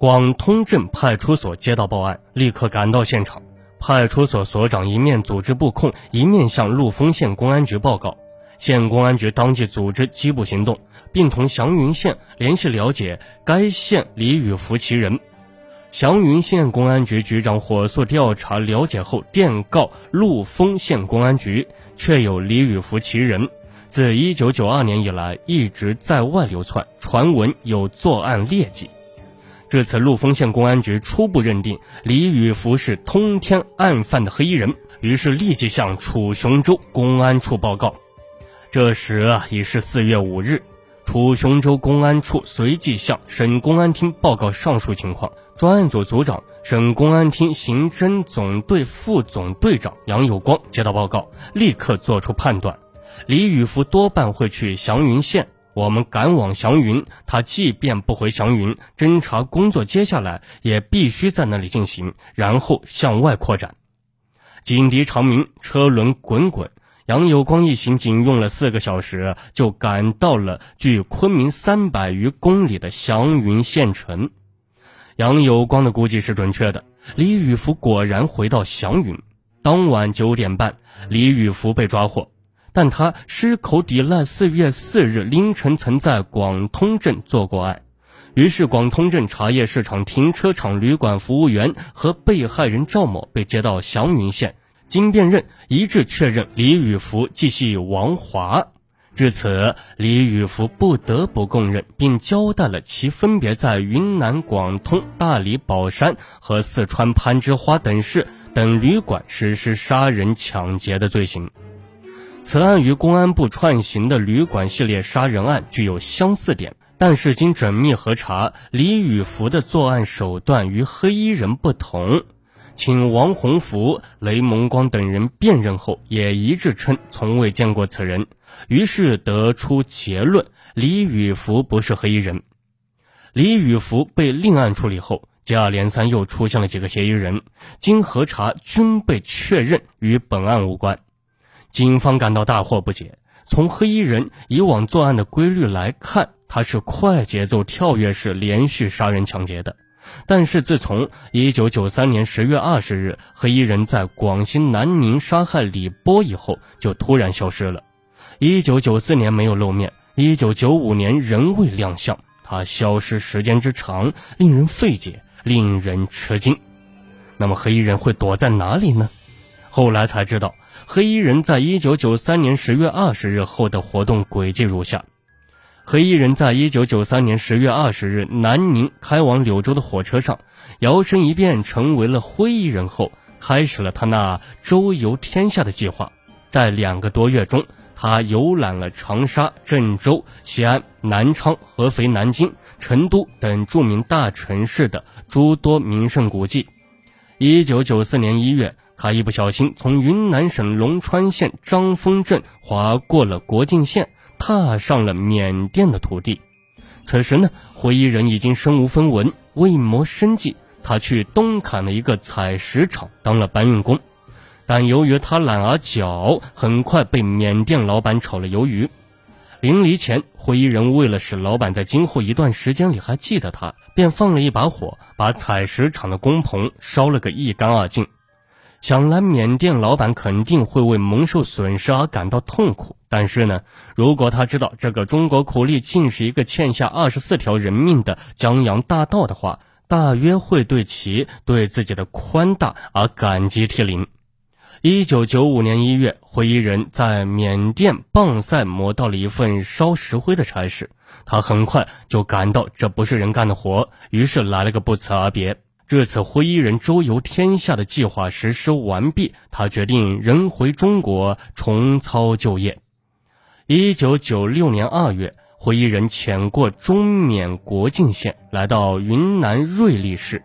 广通镇派出所接到报案，立刻赶到现场。派出所所长一面组织布控，一面向陆丰县公安局报告。县公安局当即组织缉捕行动，并同祥云县联系了解该县李宇福其人。祥云县公安局局长火速调查了解后，电告陆丰县公安局，确有李宇福其人。自1992年以来，一直在外流窜，传闻有作案劣迹。至此，陆丰县公安局初步认定李宇福是通天案犯的黑衣人，于是立即向楚雄州公安处报告。这时啊，已是四月五日。楚雄州公安处随即向省公安厅报告上述情况。专案组组长、省公安厅刑侦总队副总队长杨有光接到报告，立刻作出判断：李宇福多半会去祥云县。我们赶往祥云，他即便不回祥云，侦查工作接下来也必须在那里进行，然后向外扩展。警笛长鸣，车轮滚滚。杨有光一行仅用了四个小时，就赶到了距昆明三百余公里的祥云县城。杨有光的估计是准确的，李宇福果然回到祥云。当晚九点半，李宇福被抓获，但他矢口抵赖四月四日凌晨曾在广通镇做过案。于是，广通镇茶叶市场停车场旅馆服务员和被害人赵某被接到祥云县。经辨认，一致确认李宇福即系王华。至此，李宇福不得不供认，并交代了其分别在云南广通、大理宝山和四川攀枝花等市等旅馆实施杀人抢劫的罪行。此案与公安部串行的旅馆系列杀人案具有相似点，但是经缜密核查，李宇福的作案手段与黑衣人不同。请王洪福、雷蒙光等人辨认后，也一致称从未见过此人，于是得出结论：李宇福不是黑衣人。李宇福被另案处理后，接二连三又出现了几个嫌疑人，经核查均被确认与本案无关。警方感到大惑不解。从黑衣人以往作案的规律来看，他是快节奏、跳跃式连续杀人抢劫的。但是自从1993年10月20日黑衣人在广西南宁杀害李波以后，就突然消失了。1994年没有露面，1995年仍未亮相。他消失时间之长，令人费解，令人吃惊。那么黑衣人会躲在哪里呢？后来才知道，黑衣人在1993年10月20日后的活动轨迹如下。黑衣人在一九九三年十月二十日南宁开往柳州的火车上，摇身一变成为了灰衣人后，开始了他那周游天下的计划。在两个多月中，他游览了长沙、郑州、西安、南昌、合肥、南京、成都等著名大城市的诸多名胜古迹。一九九四年一月，他一不小心从云南省龙川县张峰镇划过了国境线。踏上了缅甸的土地，此时呢，灰衣人已经身无分文，为谋生计，他去东坎的一个采石场当了搬运工，但由于他懒而狡，很快被缅甸老板炒了鱿鱼。临离前，灰衣人为了使老板在今后一段时间里还记得他，便放了一把火，把采石场的工棚烧了个一干二净。想来缅甸老板肯定会为蒙受损失而感到痛苦，但是呢，如果他知道这个中国苦力竟是一个欠下二十四条人命的江洋大盗的话，大约会对其对自己的宽大而感激涕零。一九九五年一月，灰衣人在缅甸棒赛摸到了一份烧石灰的差事，他很快就感到这不是人干的活，于是来了个不辞而别。这次灰衣人周游天下的计划实施完毕，他决定人回中国重操旧业。一九九六年二月，灰衣人潜过中缅国境线，来到云南瑞丽市。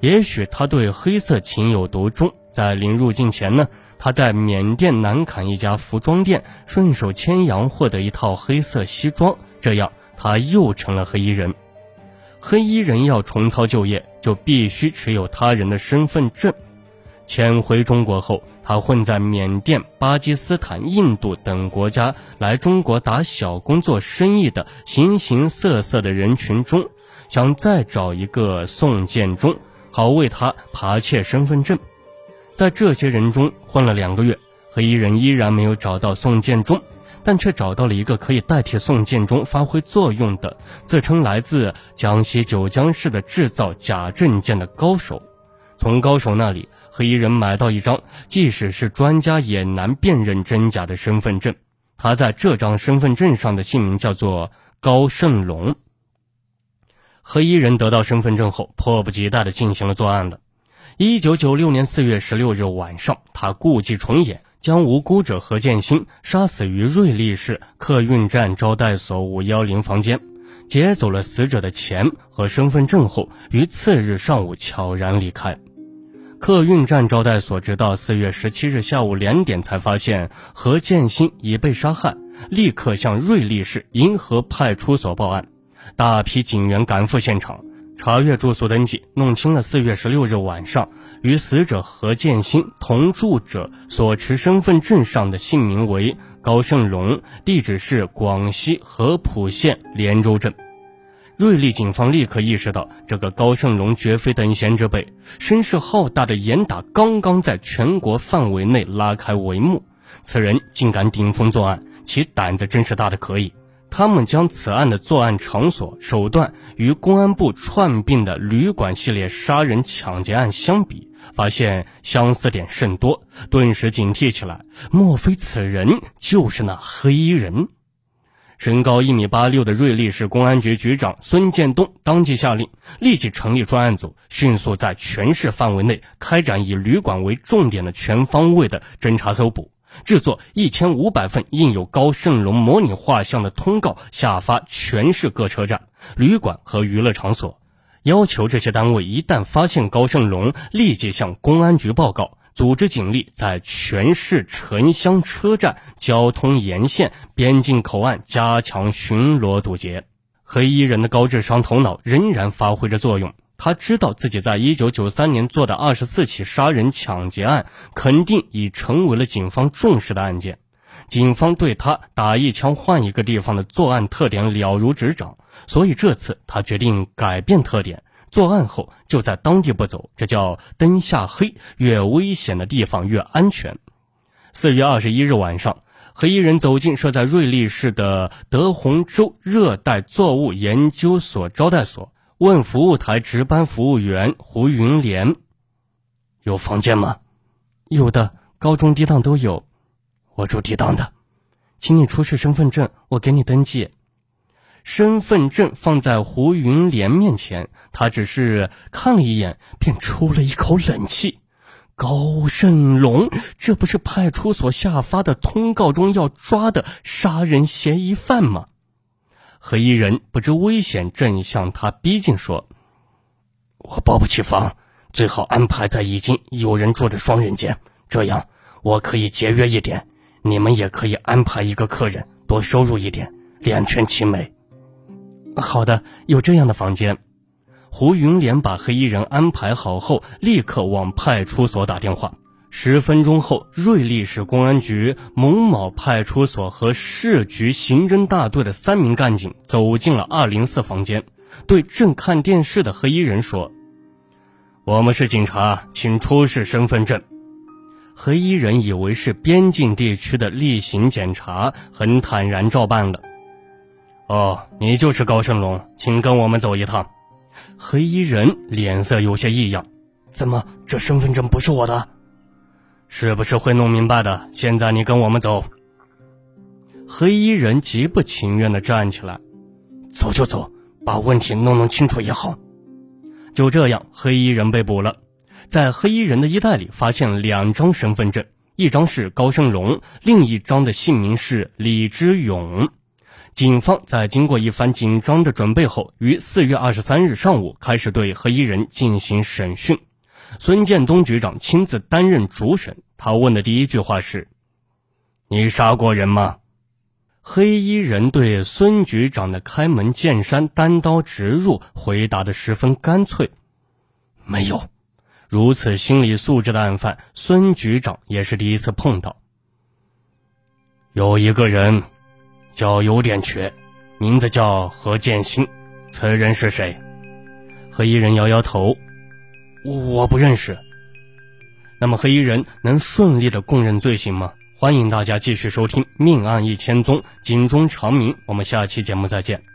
也许他对黑色情有独钟，在临入境前呢，他在缅甸南坎一家服装店顺手牵羊获得一套黑色西装，这样他又成了黑衣人。黑衣人要重操旧业，就必须持有他人的身份证。潜回中国后，他混在缅甸、巴基斯坦、印度等国家来中国打小工做生意的形形色色的人群中，想再找一个宋建中，好为他扒窃身份证。在这些人中混了两个月，黑衣人依然没有找到宋建中。但却找到了一个可以代替宋建中发挥作用的，自称来自江西九江市的制造假证件的高手。从高手那里，黑衣人买到一张即使是专家也难辨认真假的身份证。他在这张身份证上的姓名叫做高胜龙。黑衣人得到身份证后，迫不及待地进行了作案了。一九九六年四月十六日晚上，他故伎重演。将无辜者何建新杀死于瑞丽市客运站招待所五幺零房间，劫走了死者的钱和身份证后，于次日上午悄然离开。客运站招待所直到四月十七日下午两点才发现何建新已被杀害，立刻向瑞丽市银河派出所报案，大批警员赶赴现场。查阅住宿登记，弄清了四月十六日晚上与死者何建新同住者所持身份证上的姓名为高胜龙，地址是广西合浦县连州镇。瑞丽警方立刻意识到，这个高胜龙绝非等闲之辈，声势浩大的严打刚刚在全国范围内拉开帷幕，此人竟敢顶风作案，其胆子真是大的可以。他们将此案的作案场所、手段与公安部串并的旅馆系列杀人抢劫案相比，发现相似点甚多，顿时警惕起来。莫非此人就是那黑衣人？身高一米八六的瑞丽市公安局局长孙建东当即下令，立即成立专案组，迅速在全市范围内开展以旅馆为重点的全方位的侦查搜捕。制作一千五百份印有高胜龙模拟画像的通告，下发全市各车站、旅馆和娱乐场所，要求这些单位一旦发现高胜龙，立即向公安局报告，组织警力在全市城乡车站、交通沿线、边境口岸加强巡逻堵截。黑衣人的高智商头脑仍然发挥着作用。他知道自己在一九九三年做的二十四起杀人抢劫案，肯定已成为了警方重视的案件。警方对他打一枪换一个地方的作案特点了如指掌，所以这次他决定改变特点，作案后就在当地不走，这叫灯下黑，越危险的地方越安全。四月二十一日晚上，黑衣人走进设在瑞丽市的德宏州热带作物研究所招待所。问服务台值班服务员胡云莲：“有房间吗？”“有的，高中低档都有。”“我住低档的，请你出示身份证，我给你登记。”身份证放在胡云莲面前，他只是看了一眼，便出了一口冷气：“高胜龙，这不是派出所下发的通告中要抓的杀人嫌疑犯吗？”黑衣人不知危险，正向他逼近，说：“我包不起房，最好安排在已经有人住的双人间，这样我可以节约一点。你们也可以安排一个客人，多收入一点，两全其美。”好的，有这样的房间。胡云莲把黑衣人安排好后，立刻往派出所打电话。十分钟后，瑞丽市公安局蒙某派出所和市局刑侦大队的三名干警走进了二零四房间，对正看电视的黑衣人说：“我们是警察，请出示身份证。”黑衣人以为是边境地区的例行检查，很坦然照办了。哦，你就是高胜龙，请跟我们走一趟。黑衣人脸色有些异样：“怎么，这身份证不是我的？”是不是会弄明白的？现在你跟我们走。黑衣人极不情愿地站起来，走就走，把问题弄弄清楚也好。就这样，黑衣人被捕了。在黑衣人的衣袋里发现两张身份证，一张是高胜龙，另一张的姓名是李之勇。警方在经过一番紧张的准备后，于四月二十三日上午开始对黑衣人进行审讯。孙建东局长亲自担任主审，他问的第一句话是：“你杀过人吗？”黑衣人对孙局长的开门见山、单刀直入回答的十分干脆：“没有。”如此心理素质的案犯，孙局长也是第一次碰到。有一个人叫有点瘸，名字叫何建新，此人是谁？黑衣人摇摇头：“我不认识。”那么黑衣人能顺利的供认罪行吗？欢迎大家继续收听《命案一千宗》，警钟长鸣。我们下期节目再见。